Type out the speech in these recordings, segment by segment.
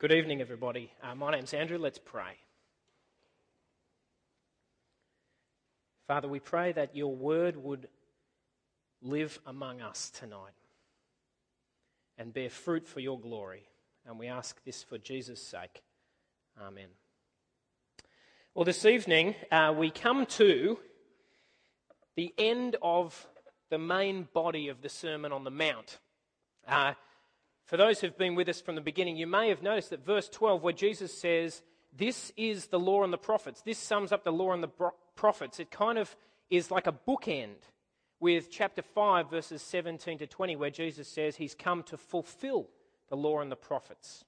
Good evening, everybody. Uh, my name's Andrew. Let's pray. Father, we pray that your word would live among us tonight and bear fruit for your glory. And we ask this for Jesus' sake. Amen. Well, this evening uh, we come to the end of the main body of the Sermon on the Mount. Uh, for those who've been with us from the beginning, you may have noticed that verse 12, where Jesus says, This is the law and the prophets, this sums up the law and the prophets. It kind of is like a bookend with chapter 5, verses 17 to 20, where Jesus says he's come to fulfill the law and the prophets.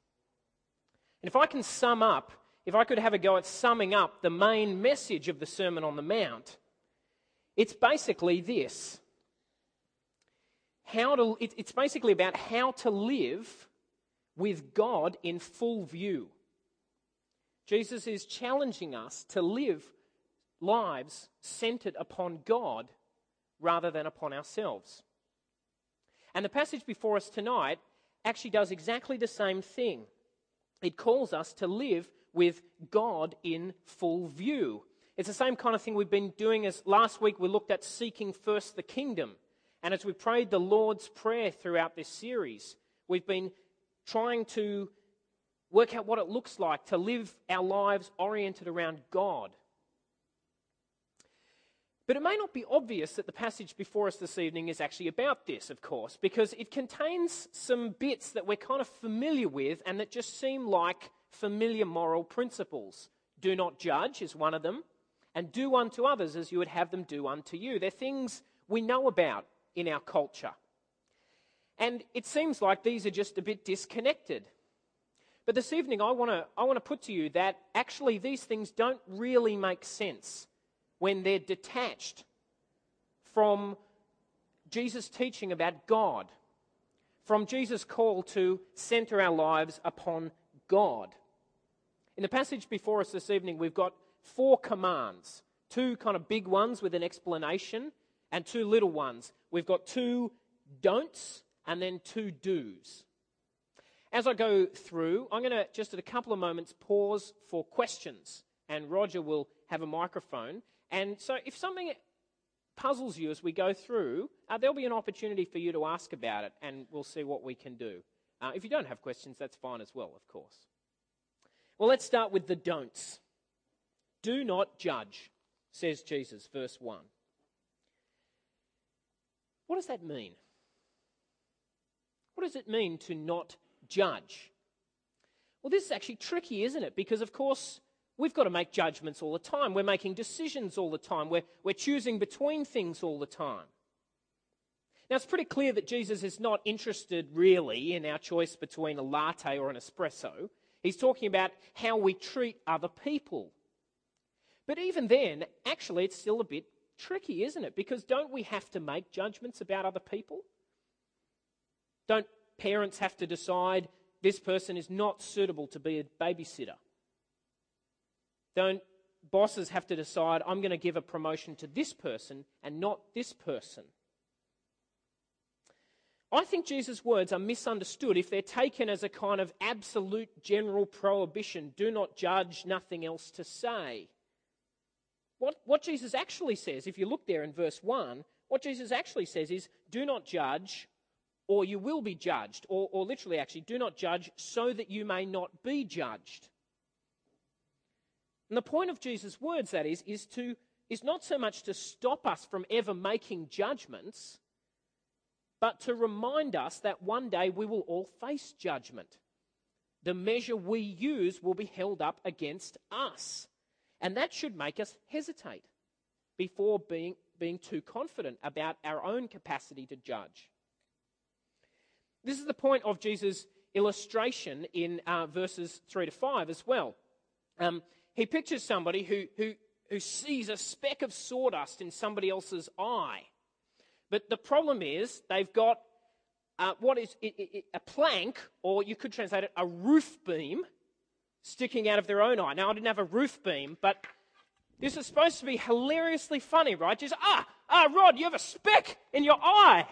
And if I can sum up, if I could have a go at summing up the main message of the Sermon on the Mount, it's basically this how to, it's basically about how to live with God in full view. Jesus is challenging us to live lives centered upon God rather than upon ourselves. And the passage before us tonight actually does exactly the same thing. It calls us to live with God in full view. It's the same kind of thing we've been doing as last week we looked at seeking first the kingdom. And as we prayed the Lord's Prayer throughout this series, we've been trying to work out what it looks like to live our lives oriented around God. But it may not be obvious that the passage before us this evening is actually about this, of course, because it contains some bits that we're kind of familiar with and that just seem like familiar moral principles. Do not judge is one of them, and do unto others as you would have them do unto you. They're things we know about in our culture. And it seems like these are just a bit disconnected. But this evening, I want to I want to put to you that actually these things don't really make sense when they're detached from Jesus' teaching about God, from Jesus' call to center our lives upon God. In the passage before us this evening, we've got four commands two kind of big ones with an explanation, and two little ones. We've got two don'ts and then two do's. As I go through, I'm going to just at a couple of moments pause for questions, and Roger will have a microphone. And so if something puzzles you as we go through, uh, there'll be an opportunity for you to ask about it, and we'll see what we can do. Uh, if you don't have questions, that's fine as well, of course. Well, let's start with the don'ts. Do not judge, says Jesus, verse 1. What does that mean? What does it mean to not judge? Well, this is actually tricky, isn't it? Because, of course, we've got to make judgments all the time. We're making decisions all the time. We're, we're choosing between things all the time. Now, it's pretty clear that Jesus is not interested really in our choice between a latte or an espresso. He's talking about how we treat other people. But even then, actually, it's still a bit tricky, isn't it? Because don't we have to make judgments about other people? Don't parents have to decide this person is not suitable to be a babysitter? Don't bosses have to decide I'm going to give a promotion to this person and not this person? I think Jesus' words are misunderstood if they're taken as a kind of absolute general prohibition do not judge, nothing else to say. What, what Jesus actually says, if you look there in verse 1, what Jesus actually says is, do not judge, or you will be judged. Or, or literally, actually, do not judge so that you may not be judged. And the point of Jesus' words, that is, is, to, is not so much to stop us from ever making judgments, but to remind us that one day we will all face judgment. The measure we use will be held up against us. And that should make us hesitate before being, being too confident about our own capacity to judge. This is the point of Jesus' illustration in uh, verses 3 to 5 as well. Um, he pictures somebody who, who, who sees a speck of sawdust in somebody else's eye. But the problem is they've got uh, what is it, it, a plank, or you could translate it a roof beam, sticking out of their own eye. Now, I didn't have a roof beam, but this is supposed to be hilariously funny, right? Just, ah, ah, Rod, you have a speck in your eye.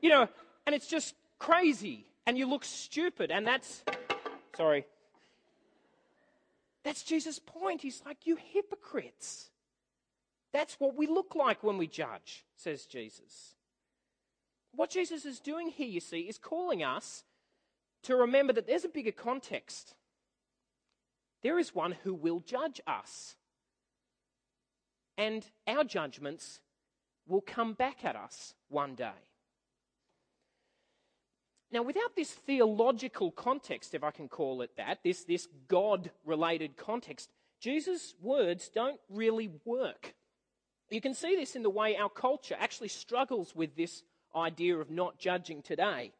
You know, and it's just crazy. And you look stupid. And that's, sorry, That's Jesus' point. He's like, You hypocrites. That's what we look like when we judge, says Jesus. What Jesus is doing here, you see, is calling us to remember that there's a bigger context. There is one who will judge us. And our judgments will come back at us one day. Now, without this theological context, if I can call it that, this, this God related context, Jesus' words don't really work. You can see this in the way our culture actually struggles with this idea of not judging today.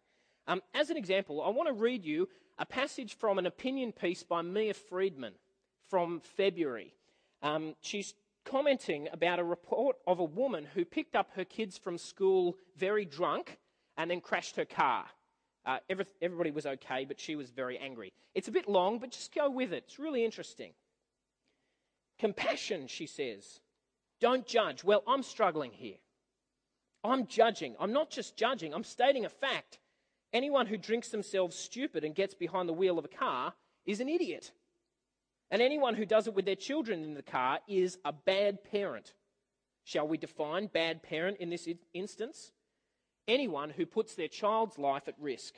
Um, as an example, I want to read you a passage from an opinion piece by Mia Freedman from February. Um, she's commenting about a report of a woman who picked up her kids from school very drunk and then crashed her car. Uh, every, everybody was okay, but she was very angry. It's a bit long, but just go with it. It's really interesting. Compassion, she says. Don't judge. Well, I'm struggling here. I'm judging. I'm not just judging, I'm stating a fact. Anyone who drinks themselves stupid and gets behind the wheel of a car is an idiot. And anyone who does it with their children in the car is a bad parent. Shall we define bad parent in this instance? Anyone who puts their child's life at risk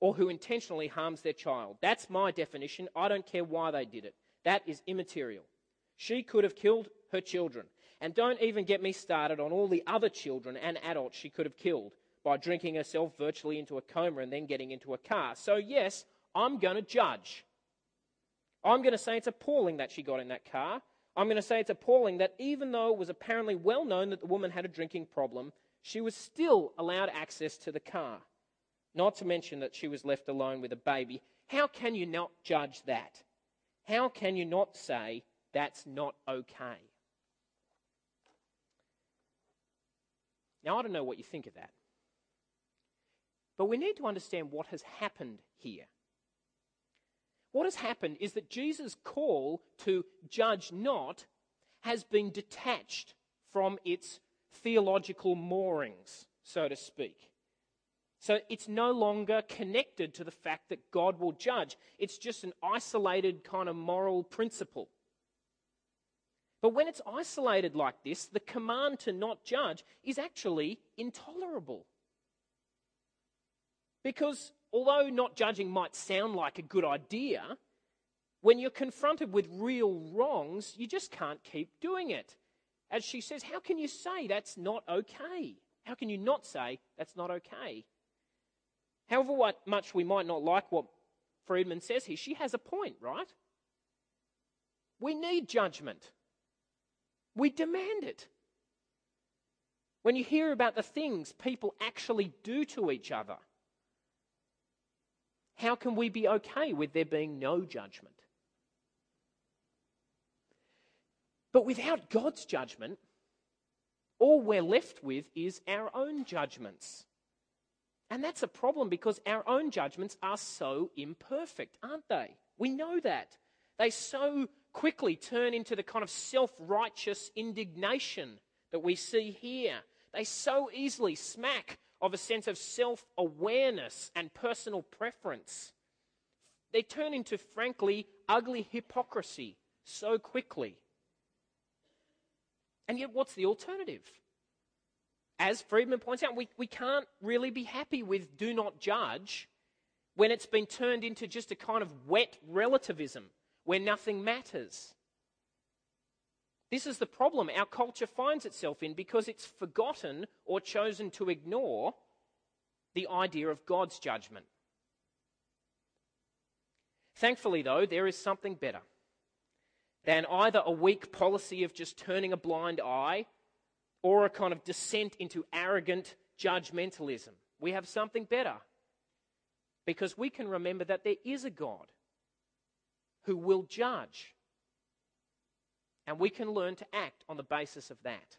or who intentionally harms their child. That's my definition. I don't care why they did it. That is immaterial. She could have killed her children. And don't even get me started on all the other children and adults she could have killed by drinking herself virtually into a coma and then getting into a car. So, yes, I'm going to judge. I'm going to say it's appalling that she got in that car. I'm going to say it's appalling that even though it was apparently well known that the woman had a drinking problem, she was still allowed access to the car. Not to mention that she was left alone with a baby. How can you not judge that? How can you not say that's not okay? Now, I don't know what you think of that. But we need to understand what has happened here. What has happened is that Jesus' call to judge not has been detached from its theological moorings, so to speak. So it's no longer connected to the fact that God will judge. It's just an isolated kind of moral principle. But when it's isolated like this, the command to not judge is actually intolerable. Because although not judging might sound like a good idea, when you're confronted with real wrongs, you just can't keep doing it. As she says, how can you say that's not okay? How can you not say that's not okay? However much we might not like what Freedman says here, she has a point, right? We need judgment. We demand it. When you hear about the things people actually do to each other, how can we be okay with there being no judgment? But without God's judgment, all we're left with is our own judgments. And that's a problem because our own judgments are so imperfect, aren't they? We know that. They so quickly turn into the kind of self righteous indignation that we see here. They so easily smack of a sense of self awareness and personal preference. They turn into, frankly, ugly hypocrisy so quickly. And yet, what's the alternative? As Freedman points out, we, we can't really be happy with do not judge when it's been turned into just a kind of wet relativism where nothing matters. This is the problem our culture finds itself in because it's forgotten or chosen to ignore the idea of God's judgment. Thankfully, though, there is something better than either a weak policy of just turning a blind eye or a kind of descent into arrogant judgmentalism. We have something better because we can remember that there is a God who will judge. And we can learn to act on the basis of that.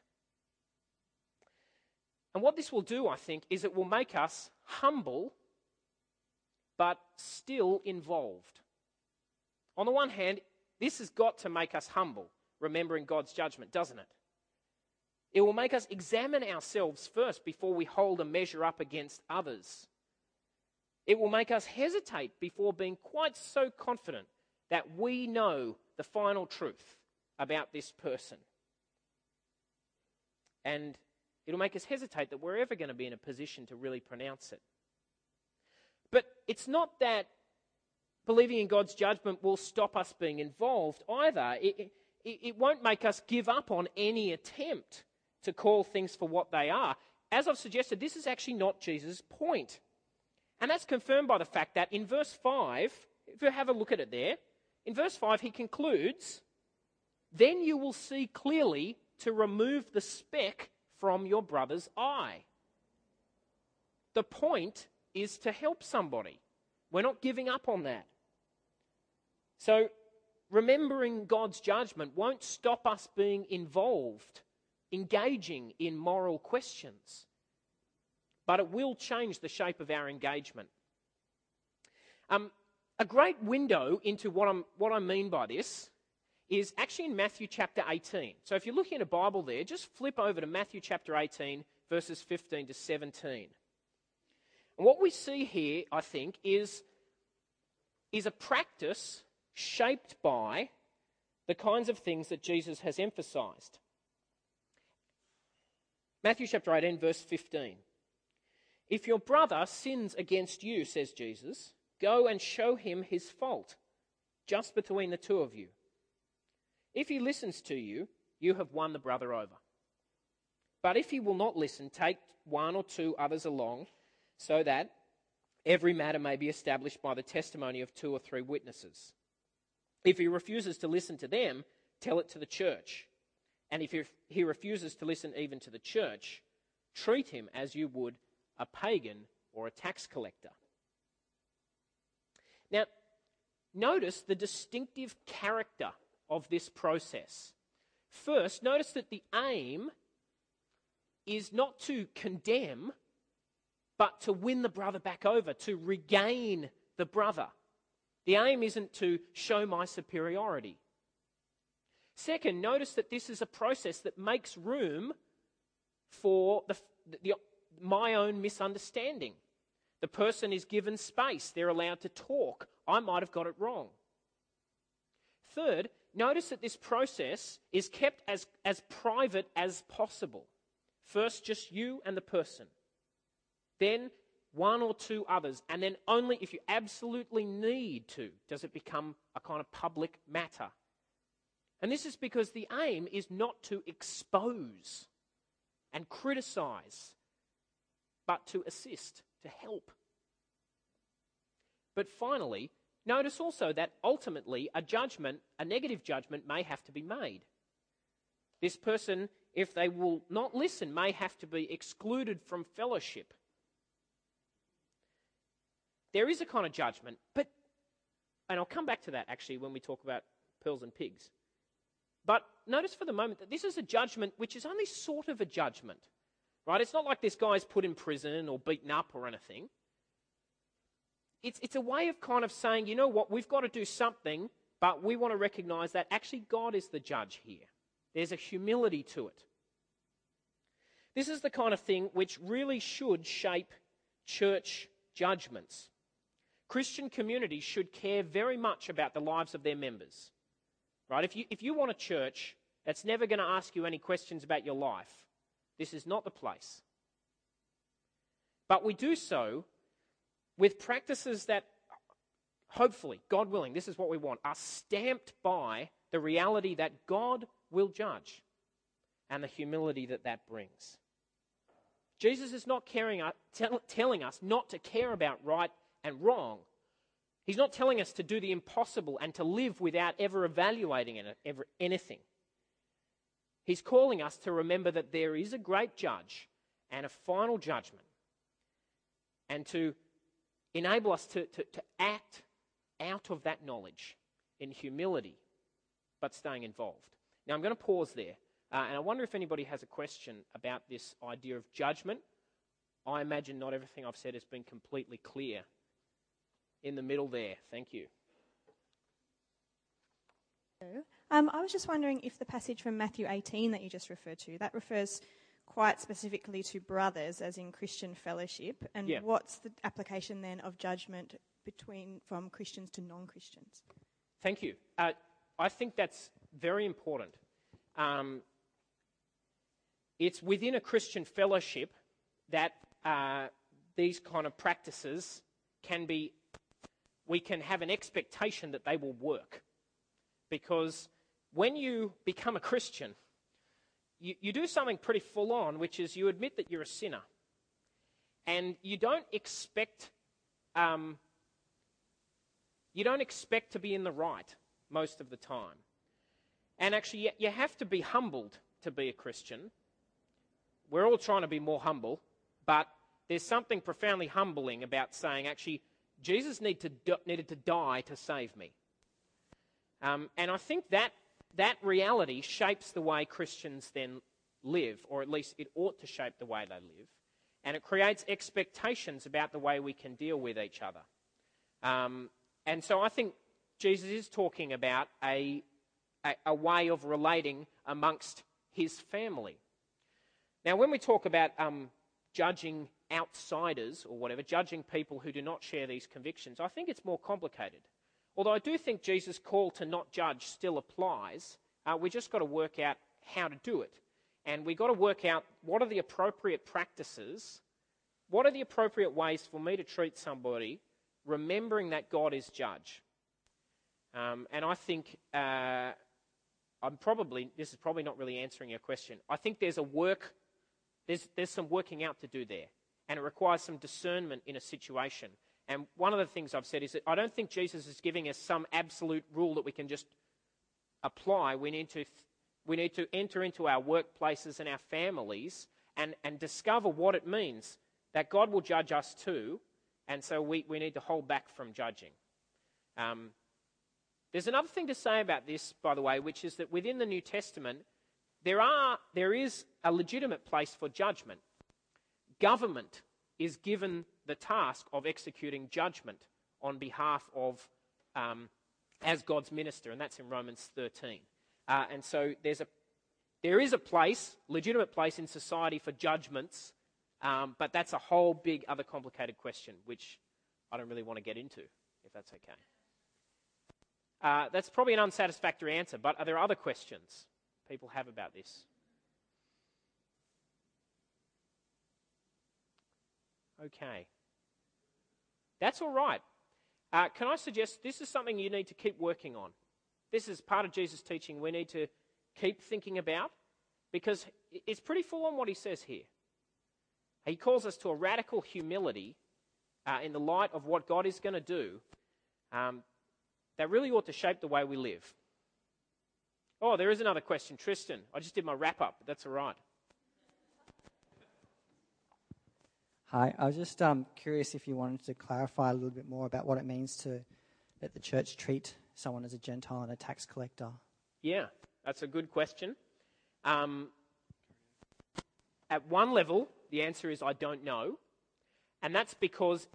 And what this will do, I think, is it will make us humble, but still involved. On the one hand, this has got to make us humble, remembering God's judgment, doesn't it? It will make us examine ourselves first before we hold a measure up against others. It will make us hesitate before being quite so confident that we know the final truth about this person. And it'll make us hesitate that we're ever going to be in a position to really pronounce it. But it's not that believing in God's judgment will stop us being involved either. It, it, it, won't make us give up on any attempt to call things for what they are. As I've suggested, this is actually not Jesus' point. And that's confirmed by the fact that in verse 5, if you have a look at it there, in verse 5, he concludes, Then you will see clearly to remove the speck from your brother's eye. The point is to help somebody. We're not giving up on that. So, remembering God's judgment won't stop us being involved, engaging in moral questions, but it will change the shape of our engagement. Um, a great window into what, I'm, what I mean by this is actually in Matthew chapter 18. So if you're looking at a Bible there, just flip over to Matthew chapter 18, verses 15 to 17. And what we see here, I think, is, is a practice shaped by the kinds of things that Jesus has emphasized. Matthew chapter 18, verse 15. If your brother sins against you, says Jesus, go and show him his fault, just between the two of you. If he listens to you, you have won the brother over. But if he will not listen, take one or two others along, so that every matter may be established by the testimony of two or three witnesses. If he refuses to listen to them, tell it to the church. And if he refuses to listen even to the church, treat him as you would a pagan or a tax collector. Now, notice the distinctive character of this process. First, notice that the aim is not to condemn, but to win the brother back over, to regain the brother. The aim isn't to show my superiority. Second, notice that this is a process that makes room for the, the, my own misunderstanding. The person is given space, they're allowed to talk. I might have got it wrong. Third, notice that this process is kept as, as private as possible. First, just you and the person. Then, one or two others, and then only if you absolutely need to does it become a kind of public matter. And this is because the aim is not to expose and criticize, but to assist, to help. But finally, notice also that ultimately a judgment, a negative judgment, may have to be made. This person, if they will not listen, may have to be excluded from fellowship there is a kind of judgment, but, and I'll come back to that actually when we talk about pearls and pigs. But notice for the moment that this is a judgment which is only sort of a judgment, right? It's not like this guy's put in prison or beaten up or anything. It's, it's a way of kind of saying, you know what, we've got to do something, but we want to recognize that actually God is the judge here. There's a humility to it. This is the kind of thing which really should shape church judgments. Christian communities should care very much about the lives of their members. Right? If you, if you want a church that's never going to ask you any questions about your life, this is not the place. But we do so with practices that, hopefully, God willing, this is what we want, are stamped by the reality that God will judge and the humility that that brings. Jesus is not caring, uh, tell, telling us not to care about right and wrong. He's not telling us to do the impossible and to live without ever evaluating anything. He's calling us to remember that there is a great judge and a final judgment, and to enable us to, to, to act out of that knowledge in humility, but staying involved. Now, I'm going to pause there, uh, and I wonder if anybody has a question about this idea of judgment. I imagine not everything I've said has been completely clear in the middle there. Thank you. Um, I was just wondering if the passage from Matthew 18 that you just referred to, that refers quite specifically to brothers, as in Christian fellowship, and yeah. what's the application then of judgment between from Christians to non-Christians? Thank you. Uh, I think that's very important. Um, it's within a Christian fellowship that uh, these kind of practices can be, we can have an expectation that they will work. Because when you become a Christian, you, you do something pretty full on, which is you admit that you're a sinner. And you don't expect, um, you don't expect to be in the right most of the time. And actually, you have to be humbled to be a Christian. We're all trying to be more humble, but there's something profoundly humbling about saying, actually, Jesus need to, needed to die to save me. Um, and I think that that reality shapes the way Christians then live, or at least it ought to shape the way they live. And it creates expectations about the way we can deal with each other. Um, and so I think Jesus is talking about a, a, a way of relating amongst his family. Now, when we talk about um, judging outsiders or whatever, judging people who do not share these convictions, I think it's more complicated. Although I do think Jesus' call to not judge still applies, uh, we just got to work out how to do it. And we've got to work out what are the appropriate practices, what are the appropriate ways for me to treat somebody, remembering that God is judge. Um, and I think uh, I'm probably, this is probably not really answering your question. I think there's a work, there's, there's some working out to do there. And it requires some discernment in a situation. And one of the things I've said is that I don't think Jesus is giving us some absolute rule that we can just apply. We need to, we need to enter into our workplaces and our families and, and discover what it means that God will judge us too. And so we, we need to hold back from judging. Um, there's another thing to say about this, by the way, which is that within the New Testament, there, are, there is a legitimate place for judgment. Government is given the task of executing judgment on behalf of, um, as God's minister, and that's in Romans 13. Uh, and so there's a, there is a place, legitimate place in society for judgments, um, but that's a whole big other complicated question, which I don't really want to get into, if that's okay. Uh, that's probably an unsatisfactory answer, but are there other questions people have about this? Okay. That's all right. Uh, can I suggest this is something you need to keep working on? This is part of Jesus' teaching we need to keep thinking about because it's pretty full on what he says here. He calls us to a radical humility uh, in the light of what God is going to do um, that really ought to shape the way we live. Oh, there is another question. Tristan, I just did my wrap up, but that's all right. Hi, I was just um, curious if you wanted to clarify a little bit more about what it means to let the church treat someone as a Gentile and a tax collector. Yeah, that's a good question. Um, at one level, the answer is I don't know. And that's because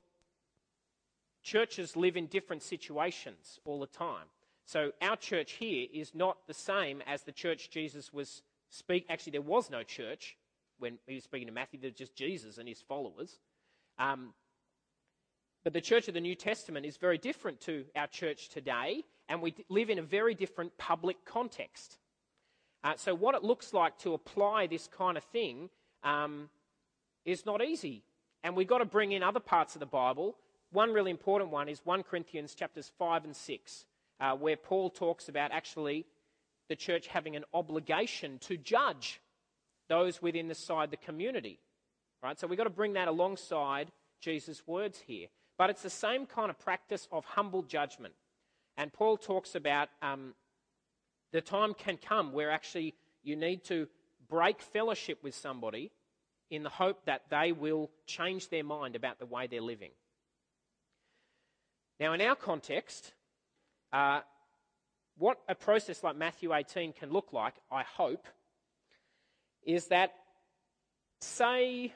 churches live in different situations all the time. So our church here is not the same as the church Jesus was speak. Actually, there was no church when he was speaking to Matthew, they're just Jesus and his followers. Um, but the church of the New Testament is very different to our church today, and we live in a very different public context. Uh, so, what it looks like to apply this kind of thing um, is not easy. And we've got to bring in other parts of the Bible. One really important one is 1 Corinthians chapters 5 and 6, uh, where Paul talks about actually the church having an obligation to judge those within the side the community. Right? So we've got to bring that alongside Jesus' words here. But it's the same kind of practice of humble judgment. And Paul talks about um, the time can come where actually you need to break fellowship with somebody in the hope that they will change their mind about the way they're living. Now, in our context, uh, what a process like Matthew 18 can look like, I hope, is that, say,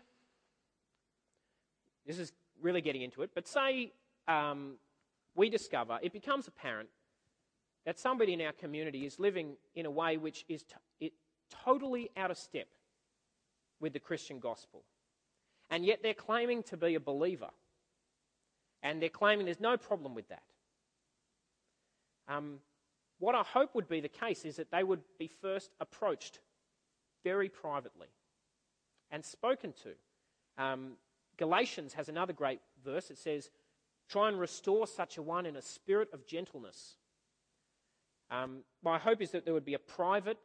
this is really getting into it, but say um, we discover, it becomes apparent that somebody in our community is living in a way which is it, totally out of step with the Christian gospel. And yet they're claiming to be a believer. And they're claiming there's no problem with that. Um, what I hope would be the case is that they would be first approached very privately and spoken to. Um, Galatians has another great verse. It says, Try and restore such a one in a spirit of gentleness. Um, my hope is that there would be a private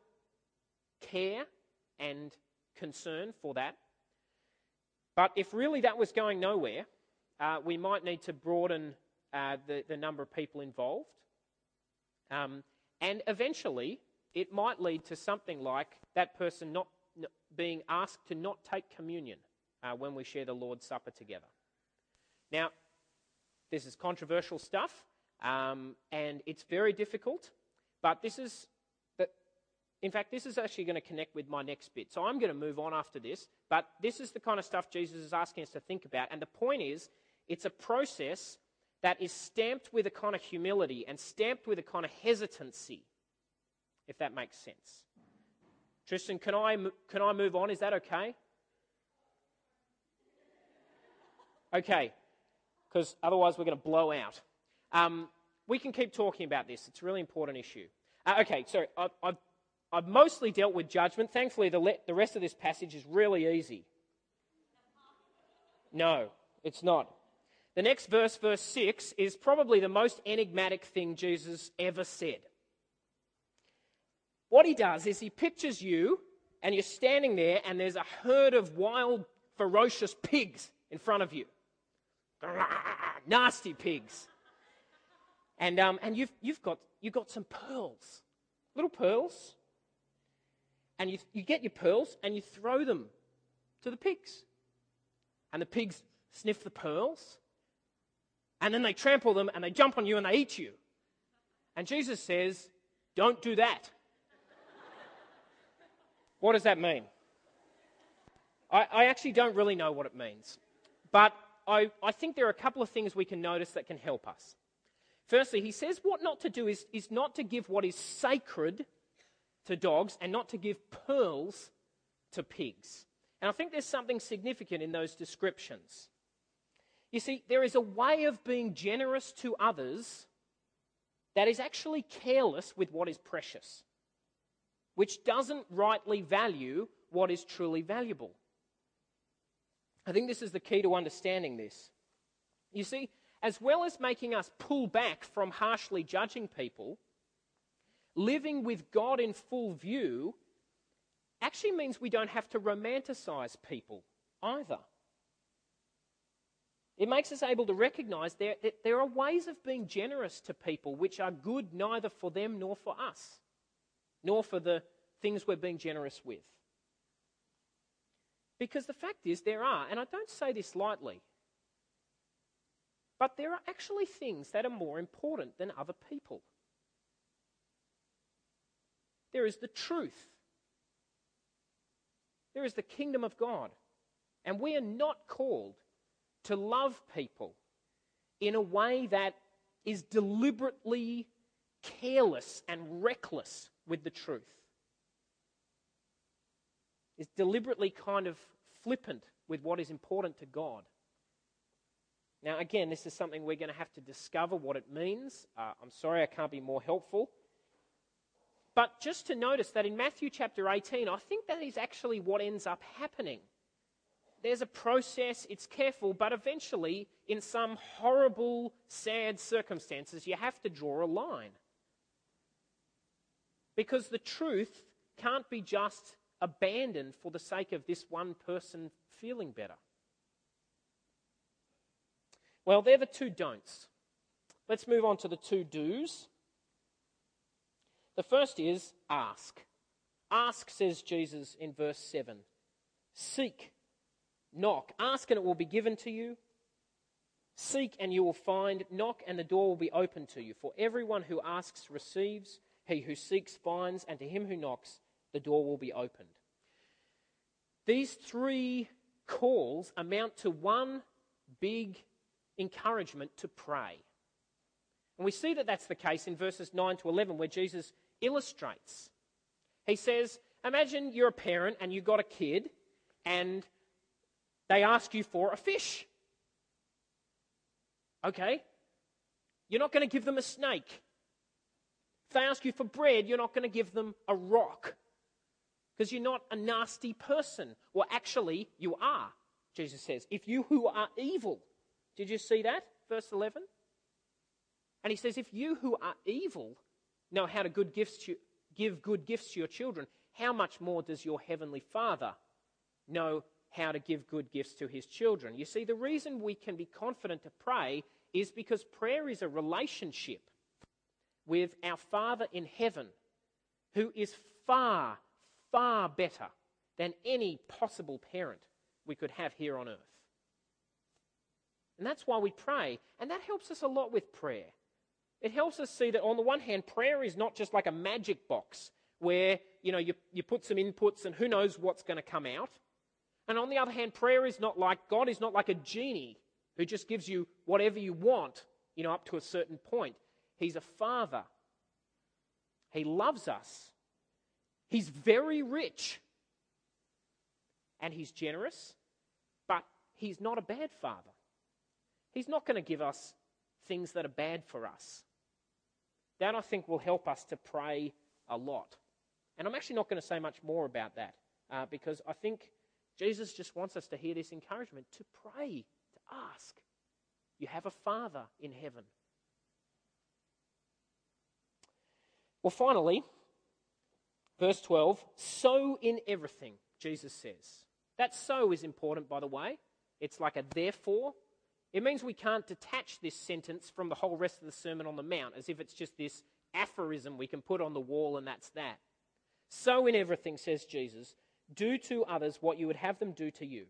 care and concern for that. But if really that was going nowhere, uh, we might need to broaden uh, the, the, number of people involved. Um, and eventually, it might lead to something like that person not, being asked to not take communion uh, when we share the Lord's Supper together. Now, this is controversial stuff, um, and it's very difficult, but this is, the, in fact, this is actually going to connect with my next bit. So I'm going to move on after this, but this is the kind of stuff Jesus is asking us to think about. And the point is, it's a process that is stamped with a kind of humility and stamped with a kind of hesitancy, if that makes sense. Tristan, can I, can I move on? Is that okay? Okay, because otherwise we're going to blow out. Um, we can keep talking about this. It's a really important issue. Uh, okay, so I, I've, I've mostly dealt with judgment. Thankfully, the, le- the rest of this passage is really easy. No, it's not. The next verse, verse 6, is probably the most enigmatic thing Jesus ever said. What he does is he pictures you, and you're standing there, and there's a herd of wild, ferocious pigs in front of you. Nasty pigs. And, um, and you've, you've, got, you've got some pearls, little pearls. And you, you get your pearls and you throw them to the pigs. And the pigs sniff the pearls. And then they trample them and they jump on you and they eat you. And Jesus says, Don't do that. What does that mean? I, I actually don't really know what it means. But I, I think there are a couple of things we can notice that can help us. Firstly, he says what not to do is, is not to give what is sacred to dogs and not to give pearls to pigs. And I think there's something significant in those descriptions. You see, there is a way of being generous to others that is actually careless with what is precious, which doesn't rightly value what is truly valuable. I think this is the key to understanding this. You see, as well as making us pull back from harshly judging people, living with God in full view actually means we don't have to romanticize people either. It makes us able to recognize that there are ways of being generous to people which are good neither for them nor for us, nor for the things we're being generous with. Because the fact is, there are, and I don't say this lightly, but there are actually things that are more important than other people. There is the truth, there is the kingdom of God, and we are not called to love people in a way that is deliberately careless and reckless with the truth is deliberately kind of flippant with what is important to God. Now, again, this is something we're going to have to discover what it means. Uh, I'm sorry I can't be more helpful. But just to notice that in Matthew chapter 18, I think that is actually what ends up happening. There's a process, it's careful, but eventually, in some horrible, sad circumstances, you have to draw a line. Because the truth can't be just abandoned for the sake of this one person feeling better? Well, they're the two don'ts. Let's move on to the two do's. The first is ask. Ask, says Jesus in verse 7. Seek, knock. Ask and it will be given to you. Seek and you will find. Knock and the door will be opened to you. For everyone who asks receives. He who seeks finds. And to him who knocks, the door will be opened. These three calls amount to one big encouragement to pray. And we see that that's the case in verses 9 to 11, where Jesus illustrates. He says, Imagine you're a parent and you've got a kid, and they ask you for a fish. Okay? You're not going to give them a snake. They ask you for bread, you're not going to give them a rock because you're not a nasty person. Well, actually, you are, Jesus says. If you who are evil, did you see that? Verse 11. And he says, if you who are evil know how to good gifts to, give good gifts to your children, how much more does your heavenly Father know how to give good gifts to his children? You see, the reason we can be confident to pray is because prayer is a relationship with our Father in heaven, who is far, far better than any possible parent we could have here on earth. And that's why we pray. And that helps us a lot with prayer. It helps us see that, on the one hand, prayer is not just like a magic box where you know you, you put some inputs and who knows what's going to come out. And on the other hand, prayer is not like God is not like a genie who just gives you whatever you want, you know, up to a certain point. He's a father. He loves us. He's very rich. And he's generous, but he's not a bad father. He's not going to give us things that are bad for us. That, I think, will help us to pray a lot. And I'm actually not going to say much more about that uh, because I think Jesus just wants us to hear this encouragement to pray, to ask. You have a Father in heaven. Well, finally, verse 12 so in everything, Jesus says. That so is important, by the way. It's like a therefore. It means we can't detach this sentence from the whole rest of the Sermon on the Mount as if it's just this aphorism we can put on the wall and that's that. So in everything, says Jesus, do to others what you would have them do to you.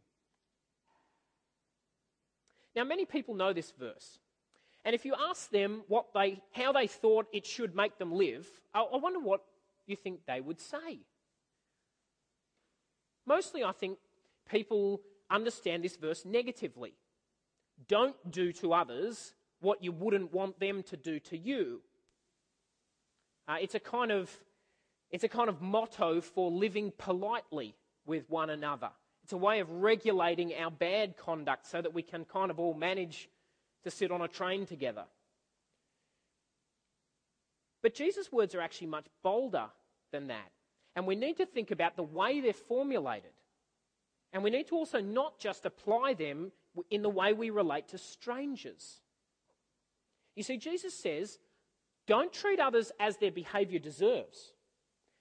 Now, many people know this verse. And if you ask them what they, how they thought it should make them live, I, I wonder what you think they would say. Mostly, I think people understand this verse negatively. Don't do to others what you wouldn't want them to do to you. Uh, it's a kind of it's a kind of motto for living politely with one another. It's a way of regulating our bad conduct so that we can kind of all manage to sit on a train together. But Jesus' words are actually much bolder than that. And we need to think about the way they're formulated. And we need to also not just apply them in the way we relate to strangers. You see, Jesus says, don't treat others as their behavior deserves.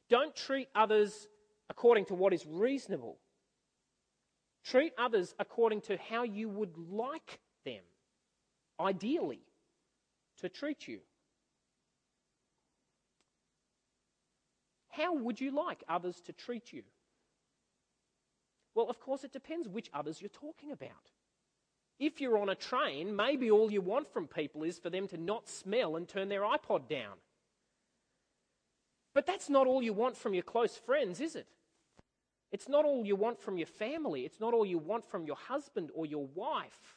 Don't treat others according to what is reasonable. Treat others according to how you would like them, ideally, to treat you. How would you like others to treat you? Well, of course, it depends which others you're talking about. If you're on a train, maybe all you want from people is for them to not smell and turn their iPod down. But that's not all you want from your close friends, is it? It's not all you want from your family. It's not all you want from your husband or your wife.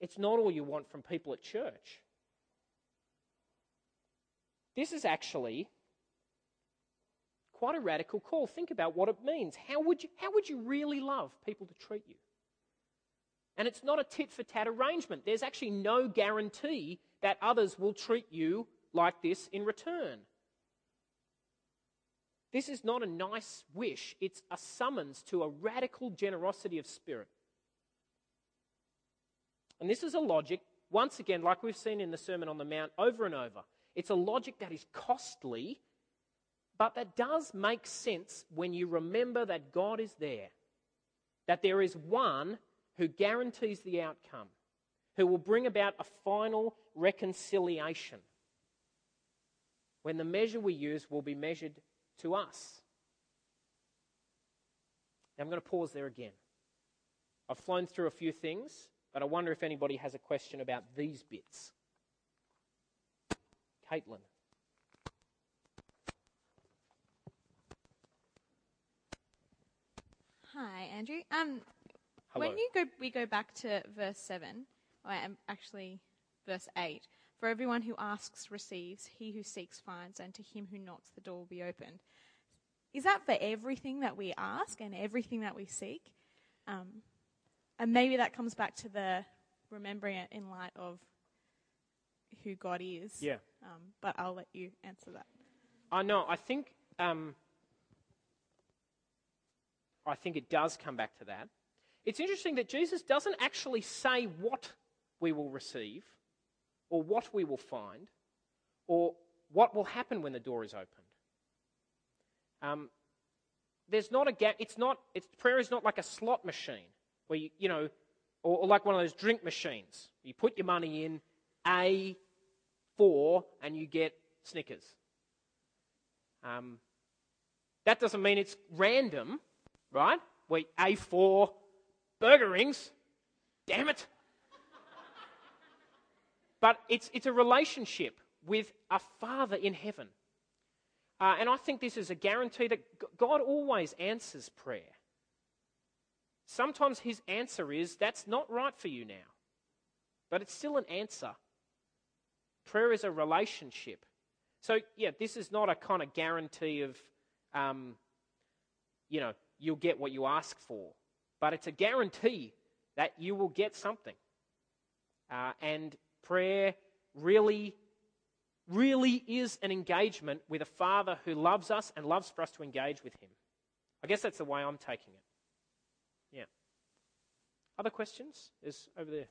It's not all you want from people at church. This is actually quite a radical call. Think about what it means. How would you, how would you really love people to treat you? And it's not a tit for tat arrangement. There's actually no guarantee that others will treat you like this in return. This is not a nice wish, it's a summons to a radical generosity of spirit. And this is a logic, once again, like we've seen in the Sermon on the Mount over and over. It's a logic that is costly, but that does make sense when you remember that God is there, that there is one who guarantees the outcome, who will bring about a final reconciliation. When the measure we use will be measured to us. Now, I'm going to pause there again. I've flown through a few things, but I wonder if anybody has a question about these bits. Caitlin. Hi, Andrew. Um, Hello. when you go, we go back to verse seven, or um, actually verse eight. For everyone who asks receives, he who seeks finds, and to him who knocks the door will be opened. Is that for everything that we ask and everything that we seek? Um, and maybe that comes back to the remembering it in light of who God is. Yeah. Um, but I'll let you answer that. I know. I think. Um, I think it does come back to that. It's interesting that Jesus doesn't actually say what we will receive, or what we will find, or what will happen when the door is opened. Um, there's not a gap. It's not. It's, prayer is not like a slot machine where you, you know, or, or like one of those drink machines. You put your money in A four and you get Snickers. Um, that doesn't mean it's random, right? We A4 burger rings. Damn it. but it's, it's a relationship with a Father in heaven. Uh, and I think this is a guarantee that God always answers prayer. Sometimes his answer is, that's not right for you now. But it's still an answer. Prayer is a relationship. So, yeah, this is not a kind of guarantee of, um, you know, you'll get what you ask for, but it's a guarantee that you will get something. Uh, and prayer really, really is an engagement with a Father who loves us and loves for us to engage with Him. I guess that's the way I'm taking it. Other questions? Is over there.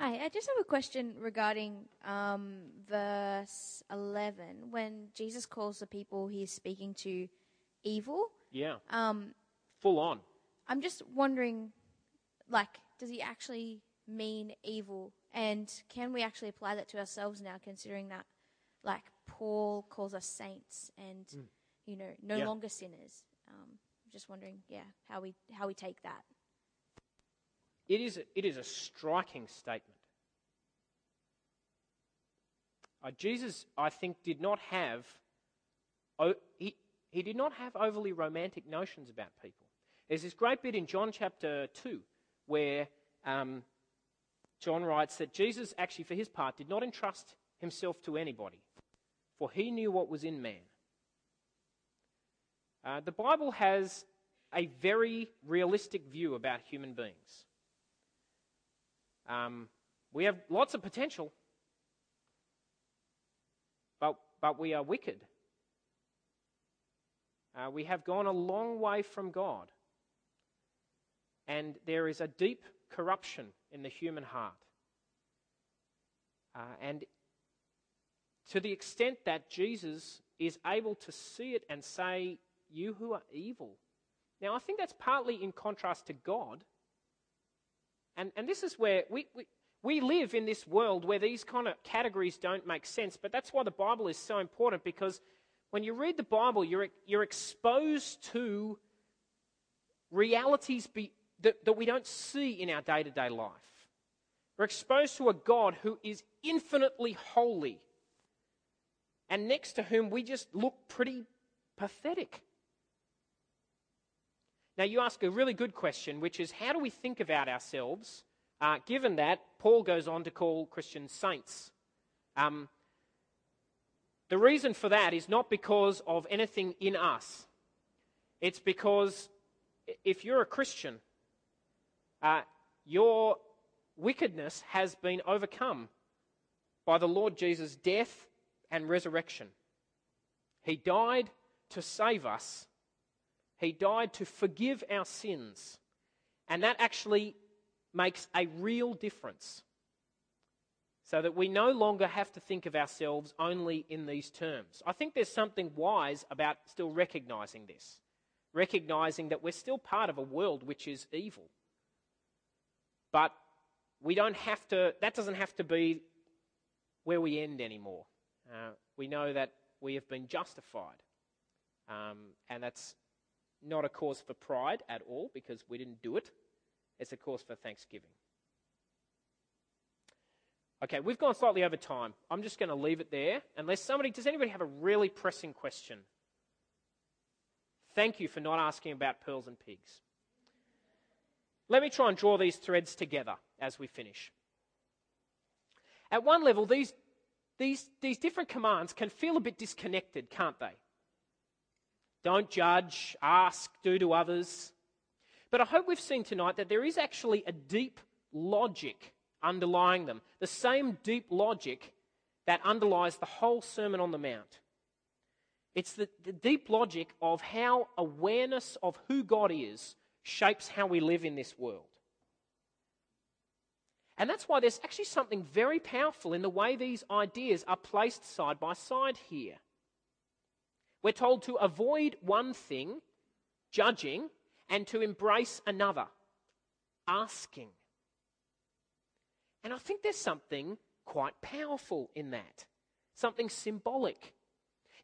Hi, I just have a question regarding um, verse 11 when Jesus calls the people he's speaking to evil. Yeah. Um, Full on. I'm just wondering, like, does he actually mean evil? And can we actually apply that to ourselves now, considering that, like, Paul calls us saints and, Mm. you know, no Yeah. longer sinners? Um, just wondering, yeah, how we how we take that. It is, it is a striking statement. Uh, Jesus, I think, did not have oh, he, he did not have overly romantic notions about people. There's this great bit in John chapter 2 where um, John writes that Jesus, actually, for his part, did not entrust himself to anybody, for he knew what was in man. Uh, the Bible has a very realistic view about human beings. Um, we have lots of potential, but, but we are wicked. Uh, we have gone a long way from God. And there is a deep corruption in the human heart. Uh, and to the extent that Jesus is able to see it and say, You who are evil. Now, I think that's partly in contrast to God. And, and this is where we, we, we live in this world where these kind of categories don't make sense. But that's why the Bible is so important because when you read the Bible, you're, you're exposed to realities be, that, that we don't see in our day to day life. We're exposed to a God who is infinitely holy and next to whom we just look pretty pathetic. Now, you ask a really good question, which is how do we think about ourselves, uh, given that Paul goes on to call Christians saints? Um, the reason for that is not because of anything in us, it's because if you're a Christian, uh, your wickedness has been overcome by the Lord Jesus' death and resurrection. He died to save us he died to forgive our sins. And that actually makes a real difference. So that we no longer have to think of ourselves only in these terms. I think there's something wise about still recognizing this, recognizing that we're still part of a world which is evil. But we don't have to, that doesn't have to be where we end anymore. Uh, we know that we have been justified. Um, and that's not a cause for pride at all because we didn't do it. It's a cause for thanksgiving. Okay, we've gone slightly over time. I'm just going to leave it there. Unless somebody, does anybody have a really pressing question? Thank you for not asking about pearls and pigs. Let me try and draw these threads together as we finish. At one level, these, these, these different commands can feel a bit disconnected, can't they? Don't judge, ask, do to others. But I hope we've seen tonight that there is actually a deep logic underlying them. The same deep logic that underlies the whole Sermon on the Mount. It's the, the deep logic of how awareness of who God is shapes how we live in this world. And that's why there's actually something very powerful in the way these ideas are placed side by side here. We're told to avoid one thing, judging, and to embrace another, asking. And I think there's something quite powerful in that, something symbolic.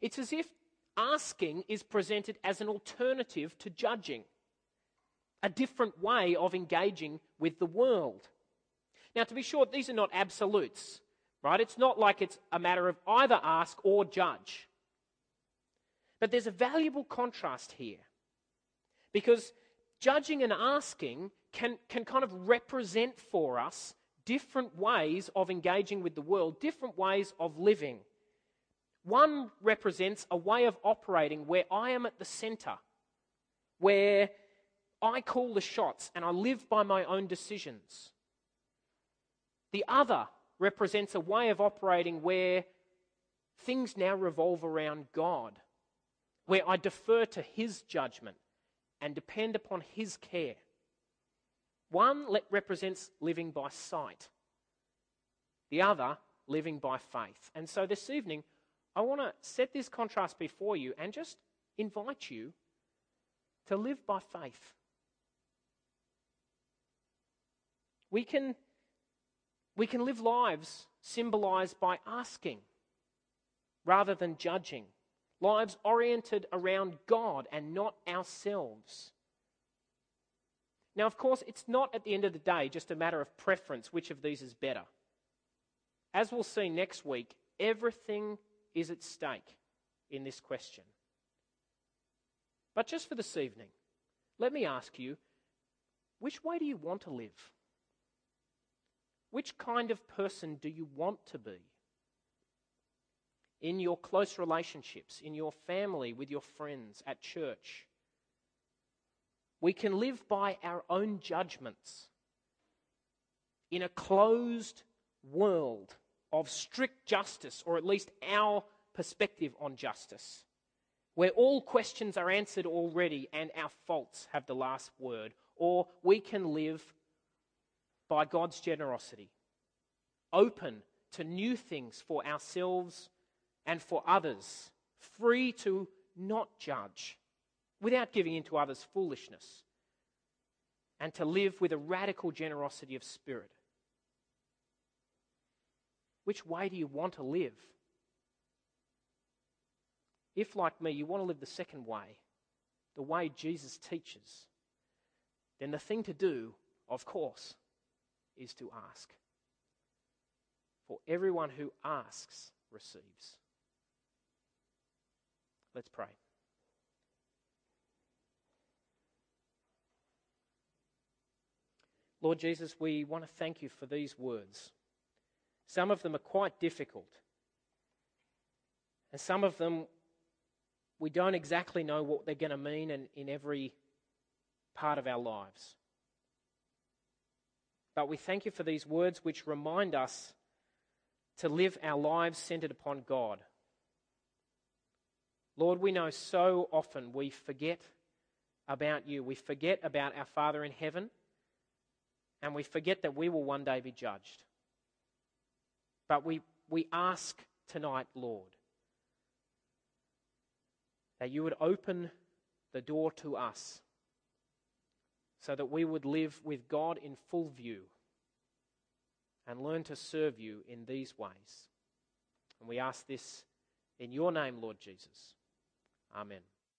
It's as if asking is presented as an alternative to judging, a different way of engaging with the world. Now, to be sure, these are not absolutes, right? It's not like it's a matter of either ask or judge. But there's a valuable contrast here because judging and asking can, can kind of represent for us different ways of engaging with the world, different ways of living. One represents a way of operating where I am at the center, where I call the shots and I live by my own decisions. The other represents a way of operating where things now revolve around God, where I defer to His judgment and depend upon His care. One represents living by sight, the other, living by faith. And so this evening, I want to set this contrast before you and just invite you to live by faith. We can we can live lives symbolized by asking rather than judging, lives oriented around God and not ourselves. Now, of course, it's not at the end of the day just a matter of preference which of these is better. As we'll see next week, everything is at stake in this question. But just for this evening, let me ask you which way do you want to live? Which kind of person do you want to be? In your close relationships, in your family, with your friends, at church. We can live by our own judgments in a closed world of strict justice, or at least our perspective on justice, where all questions are answered already and our faults have the last word. Or we can live by God's generosity, open to new things for ourselves and for others, free to not judge without giving in to others' foolishness, and to live with a radical generosity of spirit. Which way do you want to live? If, like me, you want to live the second way, the way Jesus teaches, then the thing to do, of course, is to ask. For everyone who asks receives. Let's pray. Lord Jesus, we want to thank you for these words. Some of them are quite difficult, and some of them we don't exactly know what they're going to mean in, in every part of our lives. But we thank you for these words which remind us to live our lives centered upon God. Lord, we know so often we forget about you. We forget about our Father in heaven, and we forget that we will one day be judged. But we, we ask tonight, Lord, that you would open the door to us so that we would live with God in full view and learn to serve you in these ways. And we ask this in your name, Lord Jesus. Amen.